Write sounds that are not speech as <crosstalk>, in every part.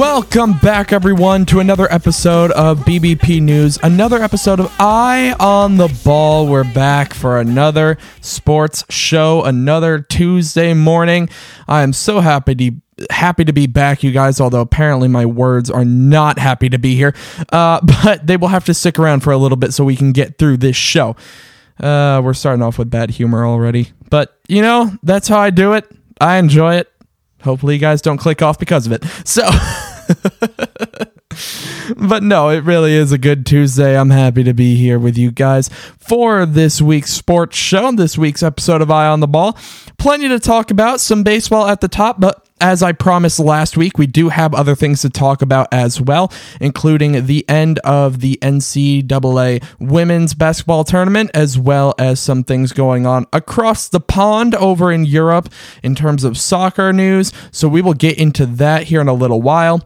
Welcome back, everyone, to another episode of BBP News, another episode of Eye on the Ball. We're back for another sports show, another Tuesday morning. I am so happy to happy to be back, you guys. Although apparently my words are not happy to be here, uh, <laughs> but they will have to stick around for a little bit so we can get through this show. Uh, we're starting off with bad humor already, but you know that's how I do it. I enjoy it. Hopefully, you guys don't click off because of it. So. <laughs> <laughs> but no, it really is a good Tuesday. I'm happy to be here with you guys for this week's sports show, this week's episode of Eye on the Ball. Plenty to talk about, some baseball at the top, but as I promised last week, we do have other things to talk about as well, including the end of the NCAA women's basketball tournament, as well as some things going on across the pond over in Europe in terms of soccer news. So we will get into that here in a little while.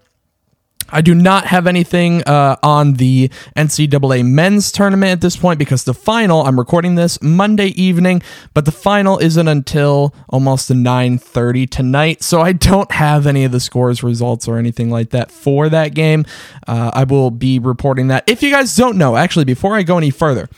I do not have anything uh, on the NCAA men's tournament at this point because the final, I'm recording this Monday evening, but the final isn't until almost 9.30 tonight. So I don't have any of the scores, results, or anything like that for that game. Uh, I will be reporting that. If you guys don't know, actually, before I go any further,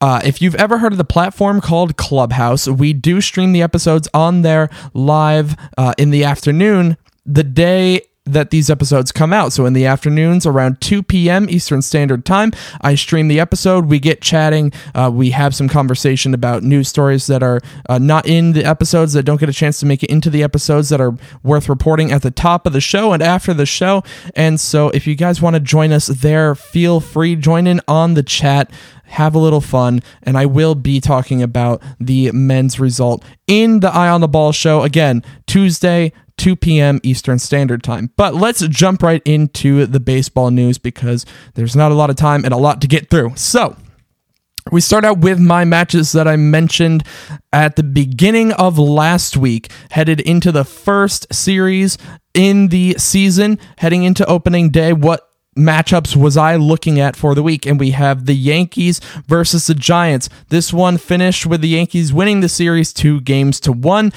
uh, if you've ever heard of the platform called Clubhouse, we do stream the episodes on there live uh, in the afternoon the day that these episodes come out. So in the afternoons around 2 p.m. Eastern Standard Time, I stream the episode. We get chatting. Uh, we have some conversation about news stories that are uh, not in the episodes that don't get a chance to make it into the episodes that are worth reporting at the top of the show and after the show. And so if you guys want to join us there, feel free join in on the chat have a little fun, and I will be talking about the men's result in the Eye on the Ball show again Tuesday, 2 p.m. Eastern Standard Time. But let's jump right into the baseball news because there's not a lot of time and a lot to get through. So, we start out with my matches that I mentioned at the beginning of last week, headed into the first series in the season, heading into opening day. What matchups was I looking at for the week? And we have the Yankees versus the Giants. This one finished with the Yankees winning the series two games to one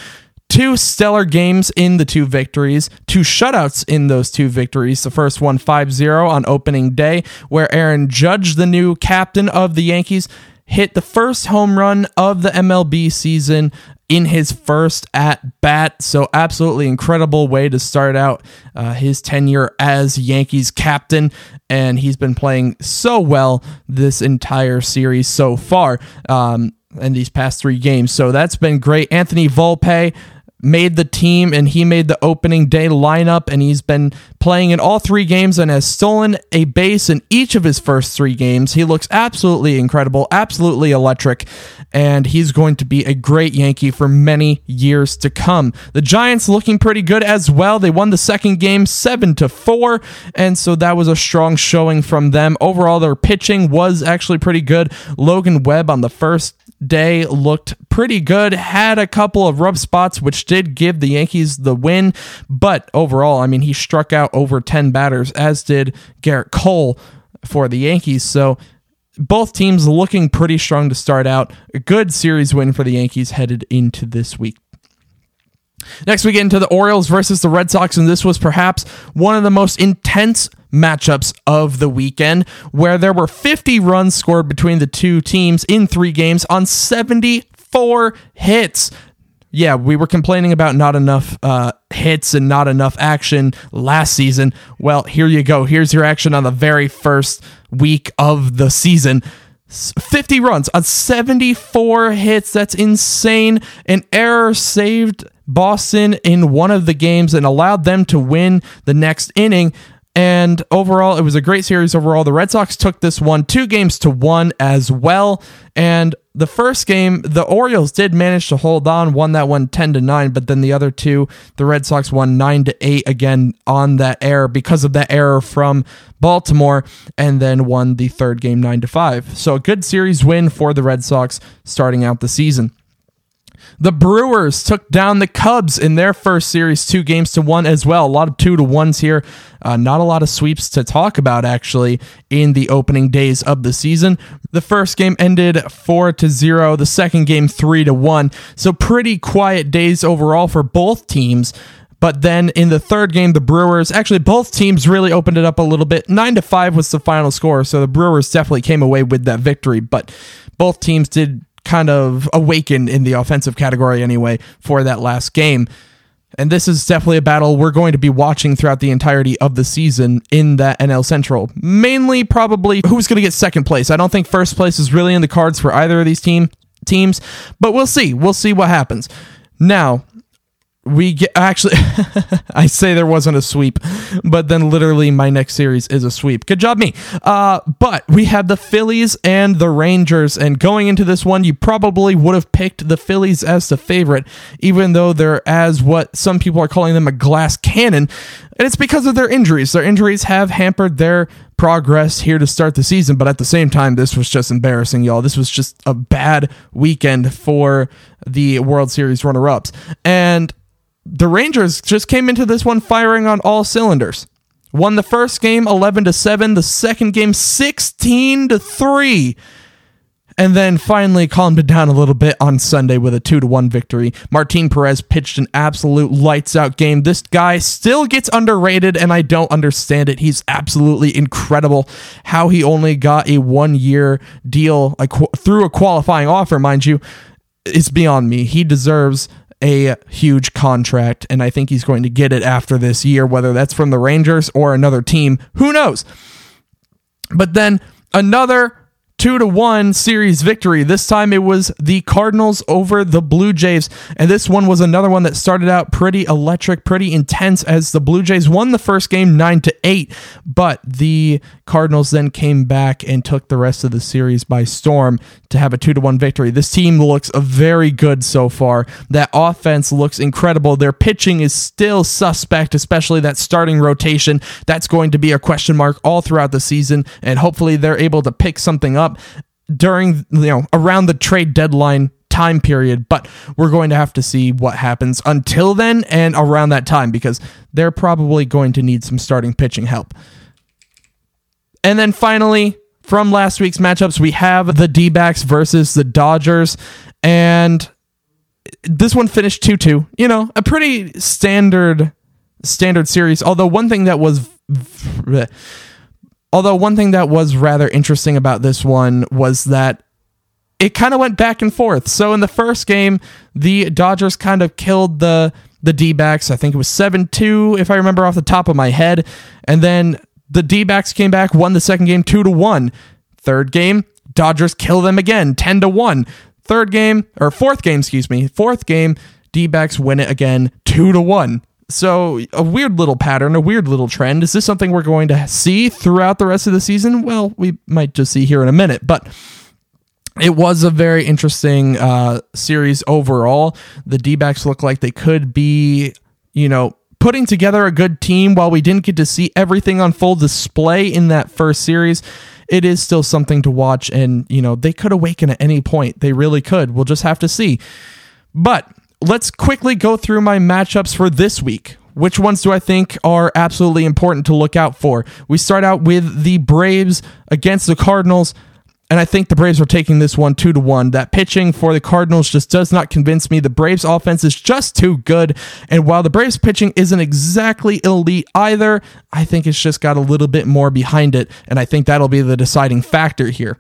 two stellar games in the two victories, two shutouts in those two victories. The first one 5 0 on opening day, where Aaron Judge, the new captain of the Yankees, hit the first home run of the MLB season in his first at bat. So, absolutely incredible way to start out uh, his tenure as Yankees captain. And he's been playing so well this entire series so far. Um, in these past three games. So that's been great. Anthony Volpe made the team and he made the opening day lineup and he's been playing in all three games and has stolen a base in each of his first three games. He looks absolutely incredible, absolutely electric, and he's going to be a great Yankee for many years to come. The Giants looking pretty good as well. They won the second game 7 to 4, and so that was a strong showing from them. Overall their pitching was actually pretty good. Logan Webb on the first day looked pretty good, had a couple of rough spots, which did give the Yankees the win. But overall, I mean, he struck out over 10 batters, as did Gerrit Cole for the Yankees. So both teams looking pretty strong to start out. A good series win for the Yankees headed into this week. Next, we get into the Orioles versus the Red Sox, and this was perhaps one of the most intense matchups of the weekend, where there were 50 runs scored between the two teams in three games on 74 hits. Yeah, we were complaining about not enough uh, hits and not enough action last season. Well, here you go. Here's your action on the very first week of the season. 50 runs on 74 hits. That's insane. An error saved Boston in one of the games and allowed them to win the next inning. And overall, it was a great series overall. The Red Sox took this one two games to one as well. And the first game, the Orioles did manage to hold on, won that one 10 to 9, but then the other two, the Red Sox won 9 to 8 again on that error because of that error from Baltimore, and then won the third game 9 to 5. So a good series win for the Red Sox starting out the season. The Brewers took down the Cubs in their first series, two games to one as well. A lot of two to ones here. Uh, not a lot of sweeps to talk about actually in the opening days of the season. The first game ended four to zero. The second game three to one. So pretty quiet days overall for both teams. But then in the third game, the Brewers actually both teams really opened it up a little bit. Nine to five was the final score, so the Brewers definitely came away with that victory. But both teams did kind of awaken in the offensive category anyway for that last game. And this is definitely a battle we're going to be watching throughout the entirety of the season in that NL Central. Mainly, probably who's going to get second place. I don't think first place is really in the cards for either of these team teams, but we'll see. We'll see what happens. Now, we get actually <laughs> i say there wasn't a sweep but then literally my next series is a sweep. Good job me. Uh, but we had the phillies and the rangers and going into this one you probably would have picked the phillies as the favorite even though they're as what some people are calling them a glass cannon and it's because of their injuries. Their injuries have hampered their progress here to start the season but at the same time this was just embarrassing y'all. This was just a bad weekend for the world series runner-ups. And the Rangers just came into this one firing on all cylinders. Won the first game 11 to 7, the second game 16 to 3. And then finally calmed it down a little bit on Sunday with a 2 to 1 victory. Martin Perez pitched an absolute lights out game. This guy still gets underrated and I don't understand it. He's absolutely incredible how he only got a 1 year deal like, through a qualifying offer, mind you. It's beyond me. He deserves a huge contract, and I think he's going to get it after this year, whether that's from the Rangers or another team. Who knows? But then another two to one series victory. This time it was the Cardinals over the Blue Jays. And this one was another one that started out pretty electric, pretty intense as the Blue Jays won the first game nine to eight. But the Cardinals then came back and took the rest of the series by storm to have a two to one victory. This team looks very good so far. That offense looks incredible. Their pitching is still suspect, especially that starting rotation. That's going to be a question mark all throughout the season. And hopefully they're able to pick something up during you know around the trade deadline time period, but we're going to have to see what happens until then and around that time because they're probably going to need some starting pitching help. And then finally, from last week's matchups, we have the D versus the Dodgers. And this one finished 2 2. You know, a pretty standard standard series. Although one thing that was Although one thing that was rather interesting about this one was that it kind of went back and forth. So in the first game, the Dodgers kind of killed the the D-backs. I think it was 7-2 if I remember off the top of my head. And then the D-backs came back, won the second game 2 to 1. Third game, Dodgers kill them again 10 to 1. Third game or fourth game, excuse me. Fourth game, D-backs win it again 2 to 1. So, a weird little pattern, a weird little trend. Is this something we're going to see throughout the rest of the season? Well, we might just see here in a minute, but it was a very interesting uh, series overall. The D backs look like they could be, you know, putting together a good team while we didn't get to see everything on full display in that first series. It is still something to watch, and, you know, they could awaken at any point. They really could. We'll just have to see. But let's quickly go through my matchups for this week. Which ones do I think are absolutely important to look out for? We start out with the Braves against the Cardinals. And I think the Braves are taking this one two to one. That pitching for the Cardinals just does not convince me. The Braves offense is just too good. And while the Braves pitching isn't exactly elite either, I think it's just got a little bit more behind it. And I think that'll be the deciding factor here.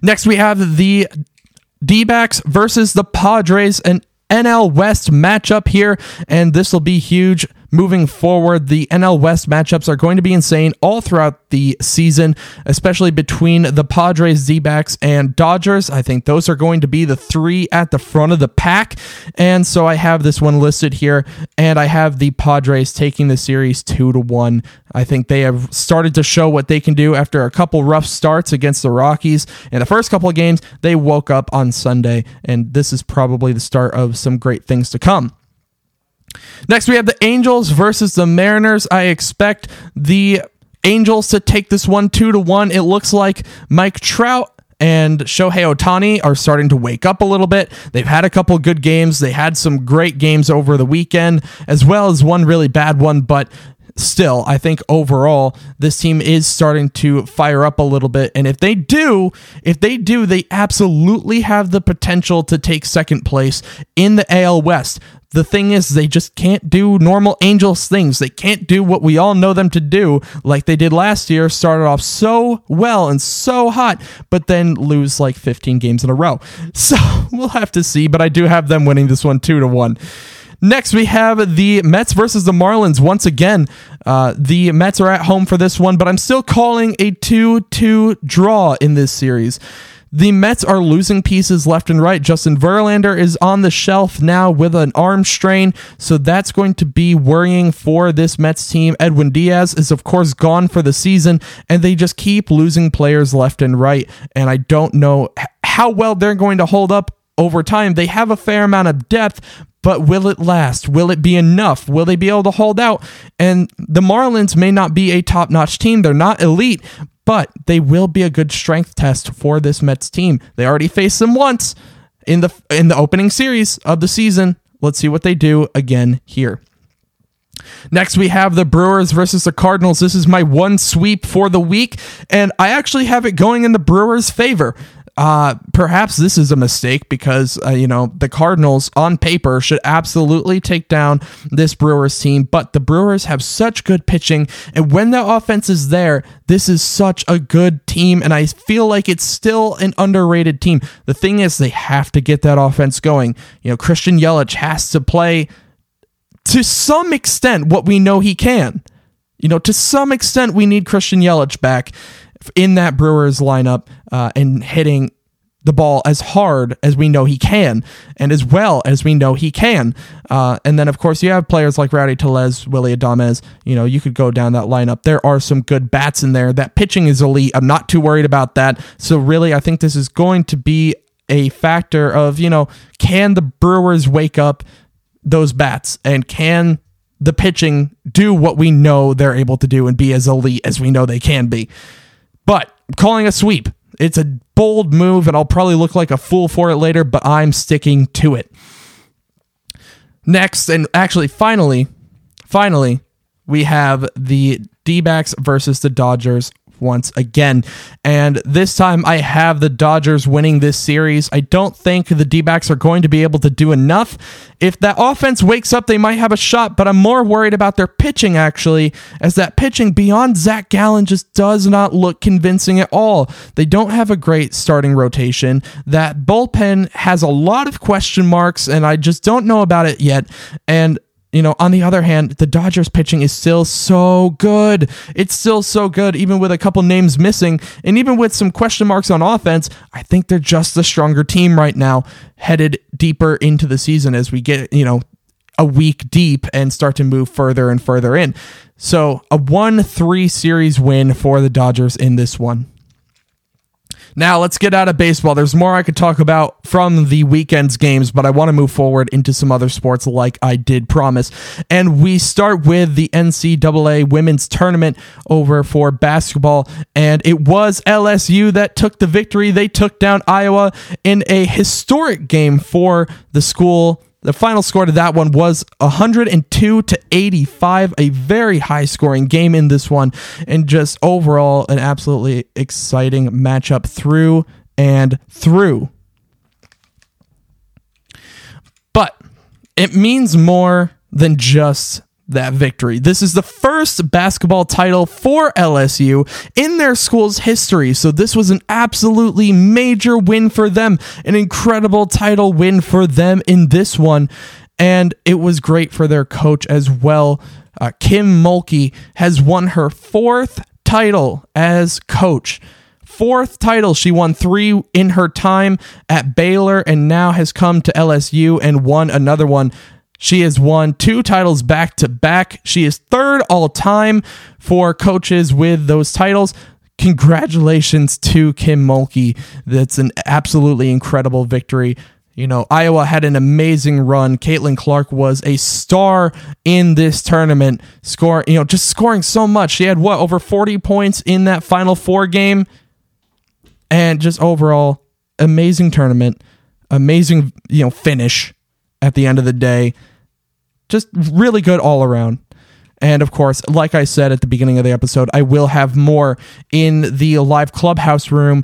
Next, we have the D versus the Padres, an NL West matchup here, and this will be huge moving forward. The NL West matchups are going to be insane all throughout the season, especially between the Padres, D backs, and Dodgers. I think those are going to be the three at the front of the pack. And so I have this one listed here, and I have the Padres taking the series two to one. I think they have started to show what they can do after a couple rough starts against the Rockies. In the first couple of games, they woke up on Sunday, and this is probably the start of some great things to come. Next, we have the Angels versus the Mariners. I expect the Angels to take this one two to one. It looks like Mike Trout and Shohei Ohtani are starting to wake up a little bit. They've had a couple good games. They had some great games over the weekend, as well as one really bad one. But still, I think overall this team is starting to fire up a little bit. And if they do, if they do, they absolutely have the potential to take second place in the AL West. The thing is, they just can't do normal Angels things. They can't do what we all know them to do, like they did last year. Started off so well and so hot, but then lose like 15 games in a row. <laughs> So we'll have to see. But I do have them winning this one two to one. Next, we have the Mets versus the Marlins. Once again, uh, the Mets are at home for this one, but I'm still calling a 2 2 draw in this series. The Mets are losing pieces left and right. Justin Verlander is on the shelf now with an arm strain, so that's going to be worrying for this Mets team. Edwin Diaz is, of course, gone for the season, and they just keep losing players left and right. And I don't know how well they're going to hold up over time. They have a fair amount of depth, but will it last? Will it be enough? Will they be able to hold out? And the Marlins may not be a top notch team. They're not elite, but they will be a good strength test for this Mets team. They already faced them once in the in the opening series of the season. Let's see what they do again here. Next, we have the Brewers versus the Cardinals. This is my one sweep for the week, and I actually have it going in the Brewers' favor. Uh, perhaps this is a mistake because, uh, you know, the Cardinals on paper should absolutely take down this Brewers team, but the Brewers have such good pitching. And when the offense is there, this is such a good team. And I feel like it's still an underrated team. The thing is, they have to get that offense going. You know, Christian Yelich has to play to some extent what we know he can. You know, to some extent, we need Christian Yelich back in that Brewers lineup uh, and hitting the ball as hard as we know he can and as well as we know he can. Uh, and then, of course, you have players like Rowdy Tellez, Willie Adames. You know, you could go down that lineup. There are some good bats in there. That pitching is elite. I'm not too worried about that. So, really, I think this is going to be a factor of, you know, can the Brewers wake up those bats and can the pitching do what we know they're able to do and be as elite as we know they can be? But calling a sweep. It's a bold move, and I'll probably look like a fool for it later, but I'm sticking to it. Next, and actually, finally, finally, we have the D backs versus the Dodgers once again. And this time I have the Dodgers winning this series. I don't think the D backs are going to be able to do enough. If that offense wakes up, they might have a shot, but I'm more worried about their pitching actually, as that pitching beyond Zach Gallen just does not look convincing at all. They don't have a great starting rotation. That bullpen has a lot of question marks, and I just don't know about it yet. And you know, on the other hand, the Dodgers pitching is still so good. It's still so good, even with a couple names missing, and even with some question marks on offense. I think they're just the stronger team right now, headed deeper into the season as we get, you know, a week deep and start to move further and further in. So, a 1 3 series win for the Dodgers in this one. Now let's get out of baseball. There's more I could talk about from the weekend's games, but I want to move forward into some other sports like I did promise. And we start with the NCAA women's tournament over for basketball. And it was LSU that took the victory. They took down Iowa in a historic game for the school the final score to that one was 102 to 85, a very high scoring game in this one, and just overall an absolutely exciting matchup through and through. But it means more than just that victory. This is the first basketball title for LSU in their school's history. So this was an absolutely major win for them, an incredible title win for them in this one. And it was great for their coach as well. Uh, Kim Mulkey has won her fourth title as coach fourth title. She won three in her time at Baylor and now has come to LSU and won another one she has won two titles back to back. She is third all time for coaches with those titles. Congratulations to Kim Mulkey. That's an absolutely incredible victory. You know, Iowa had an amazing run. Caitlin Clark was a star in this tournament, scoring, you know, just scoring so much. She had what, over 40 points in that final four game? And just overall, amazing tournament, amazing, you know, finish at the end of the day just really good all around. And of course, like I said at the beginning of the episode, I will have more in the live clubhouse room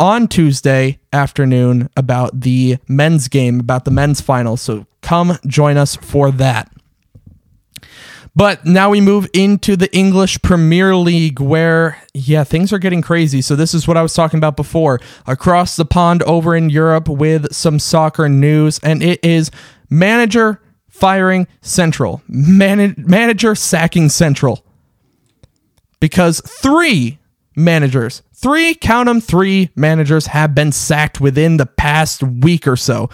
on Tuesday afternoon about the men's game, about the men's final. So come join us for that. But now we move into the English Premier League where, yeah, things are getting crazy. So, this is what I was talking about before. Across the pond over in Europe with some soccer news, and it is manager firing central, Man- manager sacking central. Because three managers, three, count them, three managers have been sacked within the past week or so.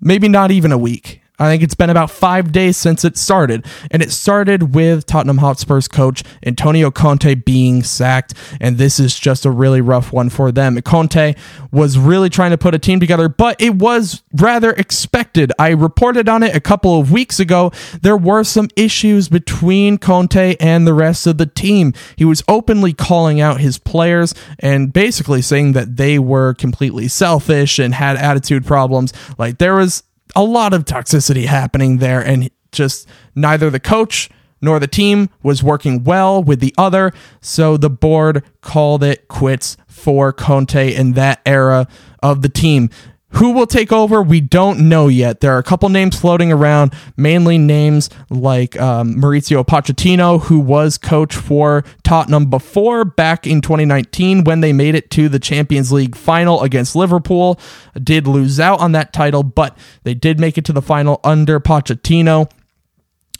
Maybe not even a week. I think it's been about five days since it started. And it started with Tottenham Hotspur's coach Antonio Conte being sacked. And this is just a really rough one for them. Conte was really trying to put a team together, but it was rather expected. I reported on it a couple of weeks ago. There were some issues between Conte and the rest of the team. He was openly calling out his players and basically saying that they were completely selfish and had attitude problems. Like there was a lot of toxicity happening there, and just neither the coach nor the team was working well with the other. So the board called it quits for Conte in that era of the team. Who will take over? We don't know yet. There are a couple names floating around, mainly names like um, Mauricio Pochettino, who was coach for Tottenham before back in 2019 when they made it to the Champions League final against Liverpool. Did lose out on that title, but they did make it to the final under Pochettino.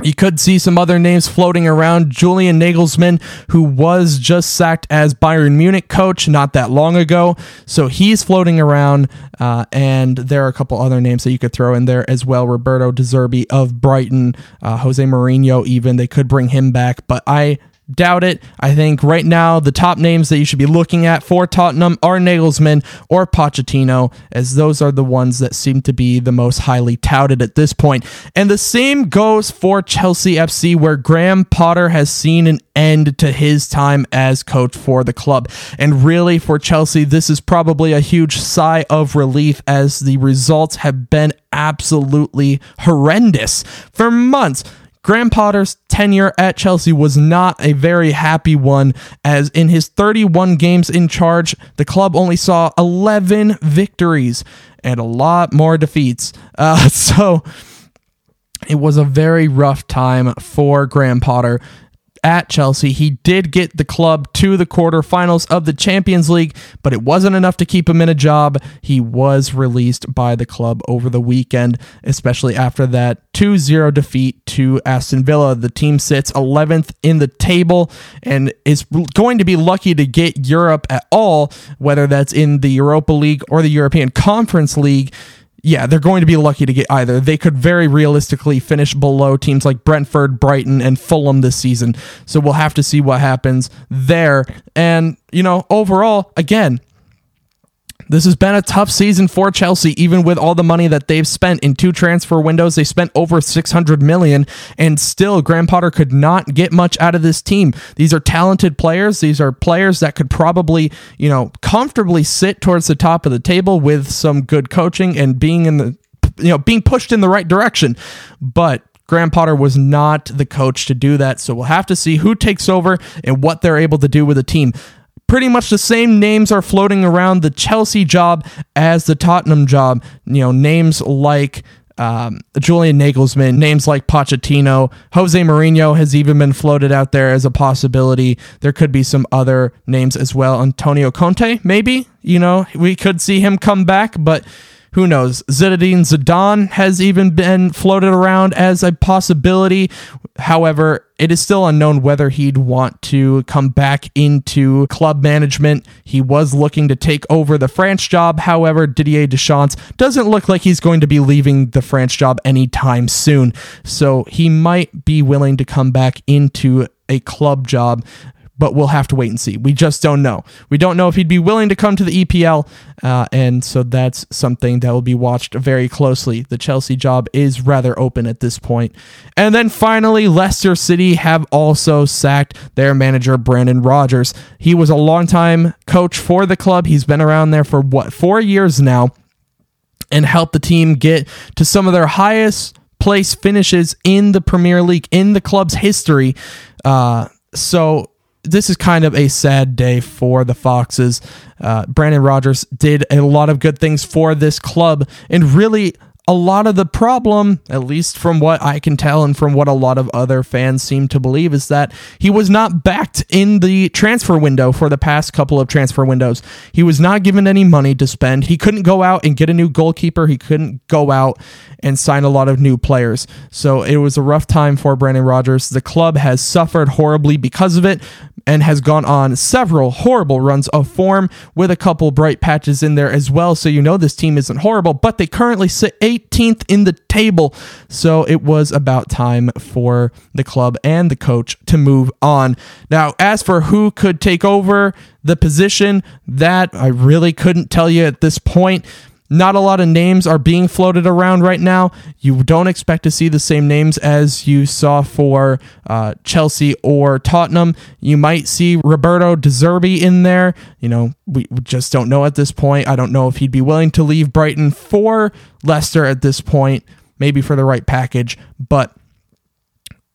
You could see some other names floating around. Julian Nagelsmann, who was just sacked as Bayern Munich coach not that long ago. So he's floating around. Uh, and there are a couple other names that you could throw in there as well. Roberto De Zerbi of Brighton, uh, Jose Mourinho, even. They could bring him back. But I Doubt it. I think right now the top names that you should be looking at for Tottenham are Nagelsmann or Pochettino, as those are the ones that seem to be the most highly touted at this point. And the same goes for Chelsea FC, where Graham Potter has seen an end to his time as coach for the club. And really, for Chelsea, this is probably a huge sigh of relief as the results have been absolutely horrendous for months. Graham Potter's tenure at Chelsea was not a very happy one, as in his 31 games in charge, the club only saw 11 victories and a lot more defeats. <laughs> Uh, so it was a very rough time for Graham Potter at Chelsea. He did get the club to the quarterfinals of the Champions League, but it wasn't enough to keep him in a job. He was released by the club over the weekend, especially after that 2 0 defeat to Aston Villa. The team sits 11th in the table and is going to be lucky to get Europe at all, whether that's in the Europa League or the European Conference League yeah, they're going to be lucky to get either. They could very realistically finish below teams like Brentford, Brighton, and Fulham this season. So we'll have to see what happens there. And, you know, overall, again, this has been a tough season for Chelsea, even with all the money that they've spent in two transfer windows. They spent over 600 million, and still Graham Potter could not get much out of this team. These are talented players. These are players that could probably, you know, comfortably sit towards the top of the table with some good coaching and being in the, you know, being pushed in the right direction. But Graham Potter was not the coach to do that. So we'll have to see who takes over and what they're able to do with the team pretty much the same names are floating around the Chelsea job as the Tottenham job. You know, names like um, Julian Nagelsmann, names like Pochettino, Jose Mourinho has even been floated out there as a possibility. There could be some other names as well. Antonio Conte, maybe. You know, we could see him come back, but who knows? Zinedine Zidane has even been floated around as a possibility. However, it is still unknown whether he'd want to come back into club management. He was looking to take over the France job. However, Didier Deschamps doesn't look like he's going to be leaving the France job anytime soon. So he might be willing to come back into a club job but we'll have to wait and see. We just don't know. We don't know if he'd be willing to come to the EPL, uh, and so that's something that will be watched very closely. The Chelsea job is rather open at this point. And then finally, Leicester City have also sacked their manager, Brandon Rodgers. He was a longtime coach for the club. He's been around there for what, four years now, and helped the team get to some of their highest place finishes in the Premier League in the club's history. Uh, so this is kind of a sad day for the Foxes. Uh, Brandon Rodgers did a lot of good things for this club and really a lot of the problem, at least from what I can tell and from what a lot of other fans seem to believe, is that he was not backed in the transfer window for the past couple of transfer windows. He was not given any money to spend. He couldn't go out and get a new goalkeeper. He couldn't go out and sign a lot of new players. So it was a rough time for Brandon Rodgers. The club has suffered horribly because of it and has gone on several horrible runs of form with a couple bright patches in there as well. So you know this team isn't horrible, but they currently sit 18th in the table. So it was about time for the club and the coach to move on. Now, as for who could take over the position, that I really couldn't tell you at this point. Not a lot of names are being floated around right now. You don't expect to see the same names as you saw for uh, Chelsea or Tottenham. You might see Roberto De Zerbi in there. You know, we just don't know at this point. I don't know if he'd be willing to leave Brighton for Leicester at this point, maybe for the right package, but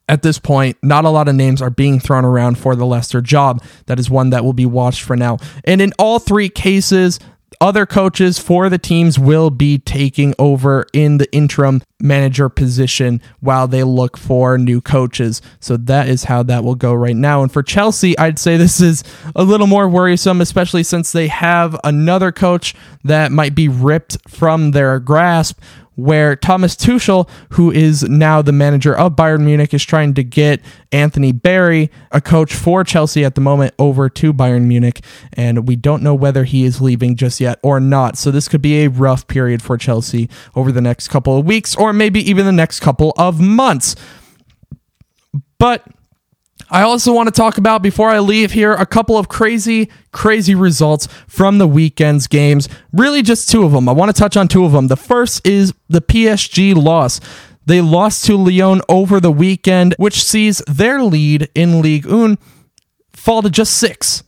at this point, not a lot of names are being thrown around for the Leicester job. That is one that will be watched for now. And in all three cases, other coaches for the teams will be taking over in the interim manager position while they look for new coaches. So that is how that will go right now. And for Chelsea, I'd say this is a little more worrisome, especially since they have another coach that might be ripped from their grasp where Thomas Tuchel, who is now the manager of Bayern Munich, is trying to get Anthony Barry, a coach for Chelsea at the moment, over to Bayern Munich. And we don't know whether he is leaving just yet or not. So this could be a rough period for Chelsea over the next couple of weeks or maybe even the next couple of months. But I also want to talk about, before I leave here, a couple of crazy, crazy results from the weekend's games. Really, just two of them. I want to touch on two of them. The first is the PSG loss. They lost to Lyon over the weekend, which sees their lead in Ligue 1 fall to just six.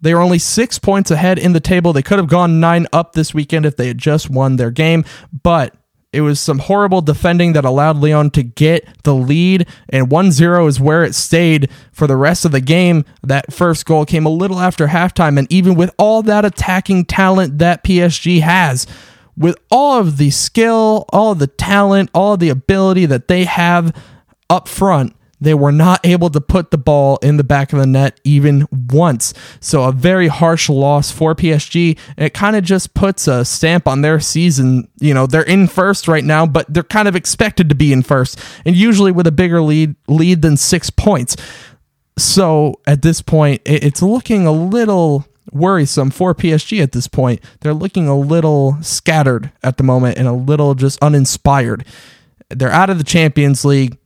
They are only six points ahead in the table. They could have gone nine up this weekend if they had just won their game, but it was some horrible defending that allowed Lyon to get the lead, and 1 0 is where it stayed for the rest of the game. That first goal came a little after halftime, and even with all that attacking talent that PSG has, with all of the skill, all of the talent, all of the ability that they have up front, they were not able to put the ball in the back of the net even once. So, a very harsh loss for PSG. And it kind of just puts a stamp on their season. You know, they're in first right now, but they're kind of expected to be in first, and usually with a bigger lead, lead than six points. So, at this point, it's looking a little worrisome for PSG at this point. They're looking a little scattered at the moment and a little just uninspired. They're out of the Champions League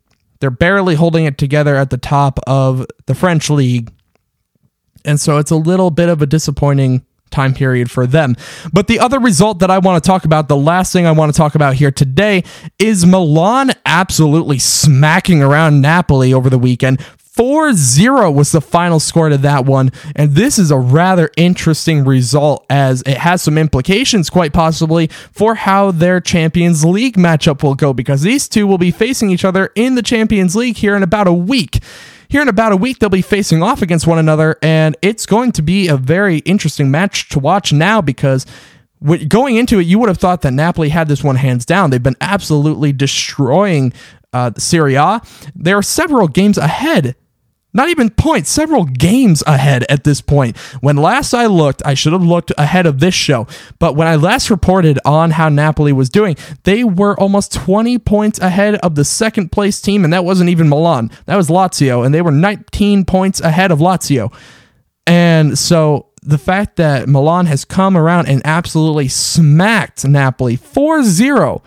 they're barely holding it together at the top of the French league. And so it's a little bit of a disappointing time period for them. But the other result that I want to talk about, the last thing I want to talk about here today, is Milan absolutely smacking around Napoli over the weekend. 4 0 was the final score to that one. And this is a rather interesting result as it has some implications, quite possibly, for how their Champions League matchup will go because these two will be facing each other in the Champions League here in about a week. Here in about a week, they'll be facing off against one another, and it's going to be a very interesting match to watch now because going into it, you would have thought that Napoli had this one hands down. They've been absolutely destroying uh, Serie A. There are several games ahead not even points, several games ahead at this point. When last I looked, I should have looked ahead of this show, but when I last reported on how Napoli was doing, they were almost 20 points ahead of the second place team, and that wasn't even Milan. That was Lazio, and they were 19 points ahead of Lazio. And so the fact that Milan has come around and absolutely smacked Napoli 4 0,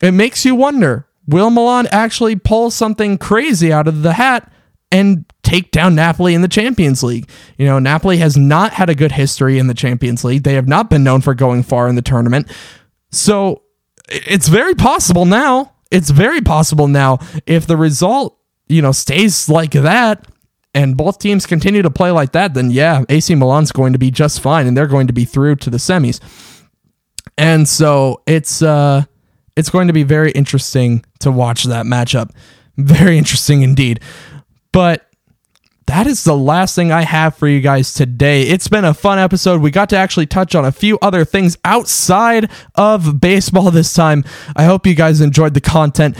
it makes you wonder will Milan actually pull something crazy out of the hat? And take down Napoli in the Champions League. You know, Napoli has not had a good history in the Champions League. They have not been known for going far in the tournament. So it's very possible now. It's very possible now if the result, you know, stays like that and both teams continue to play like that, then yeah, AC Milan's going to be just fine and they're going to be through to the semis. And so it's uh it's going to be very interesting to watch that matchup. Very interesting indeed. But that is the last thing I have for you guys today. It's been a fun episode. We got to actually touch on a few other things outside of baseball this time. I hope you guys enjoyed the content.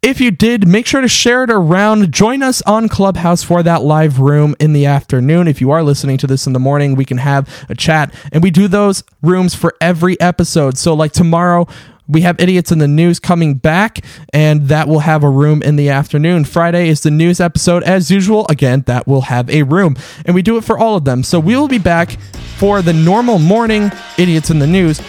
If you did, make sure to share it around. Join us on Clubhouse for that live room in the afternoon. If you are listening to this in the morning, we can have a chat. And we do those rooms for every episode. So, like tomorrow, we have Idiots in the News coming back, and that will have a room in the afternoon. Friday is the news episode as usual. Again, that will have a room, and we do it for all of them. So we will be back for the normal morning Idiots in the News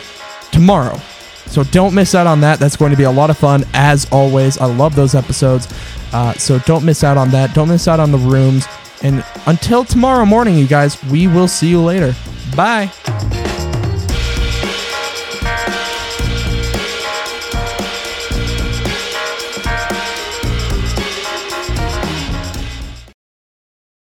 tomorrow. So don't miss out on that. That's going to be a lot of fun, as always. I love those episodes. Uh, so don't miss out on that. Don't miss out on the rooms. And until tomorrow morning, you guys, we will see you later. Bye.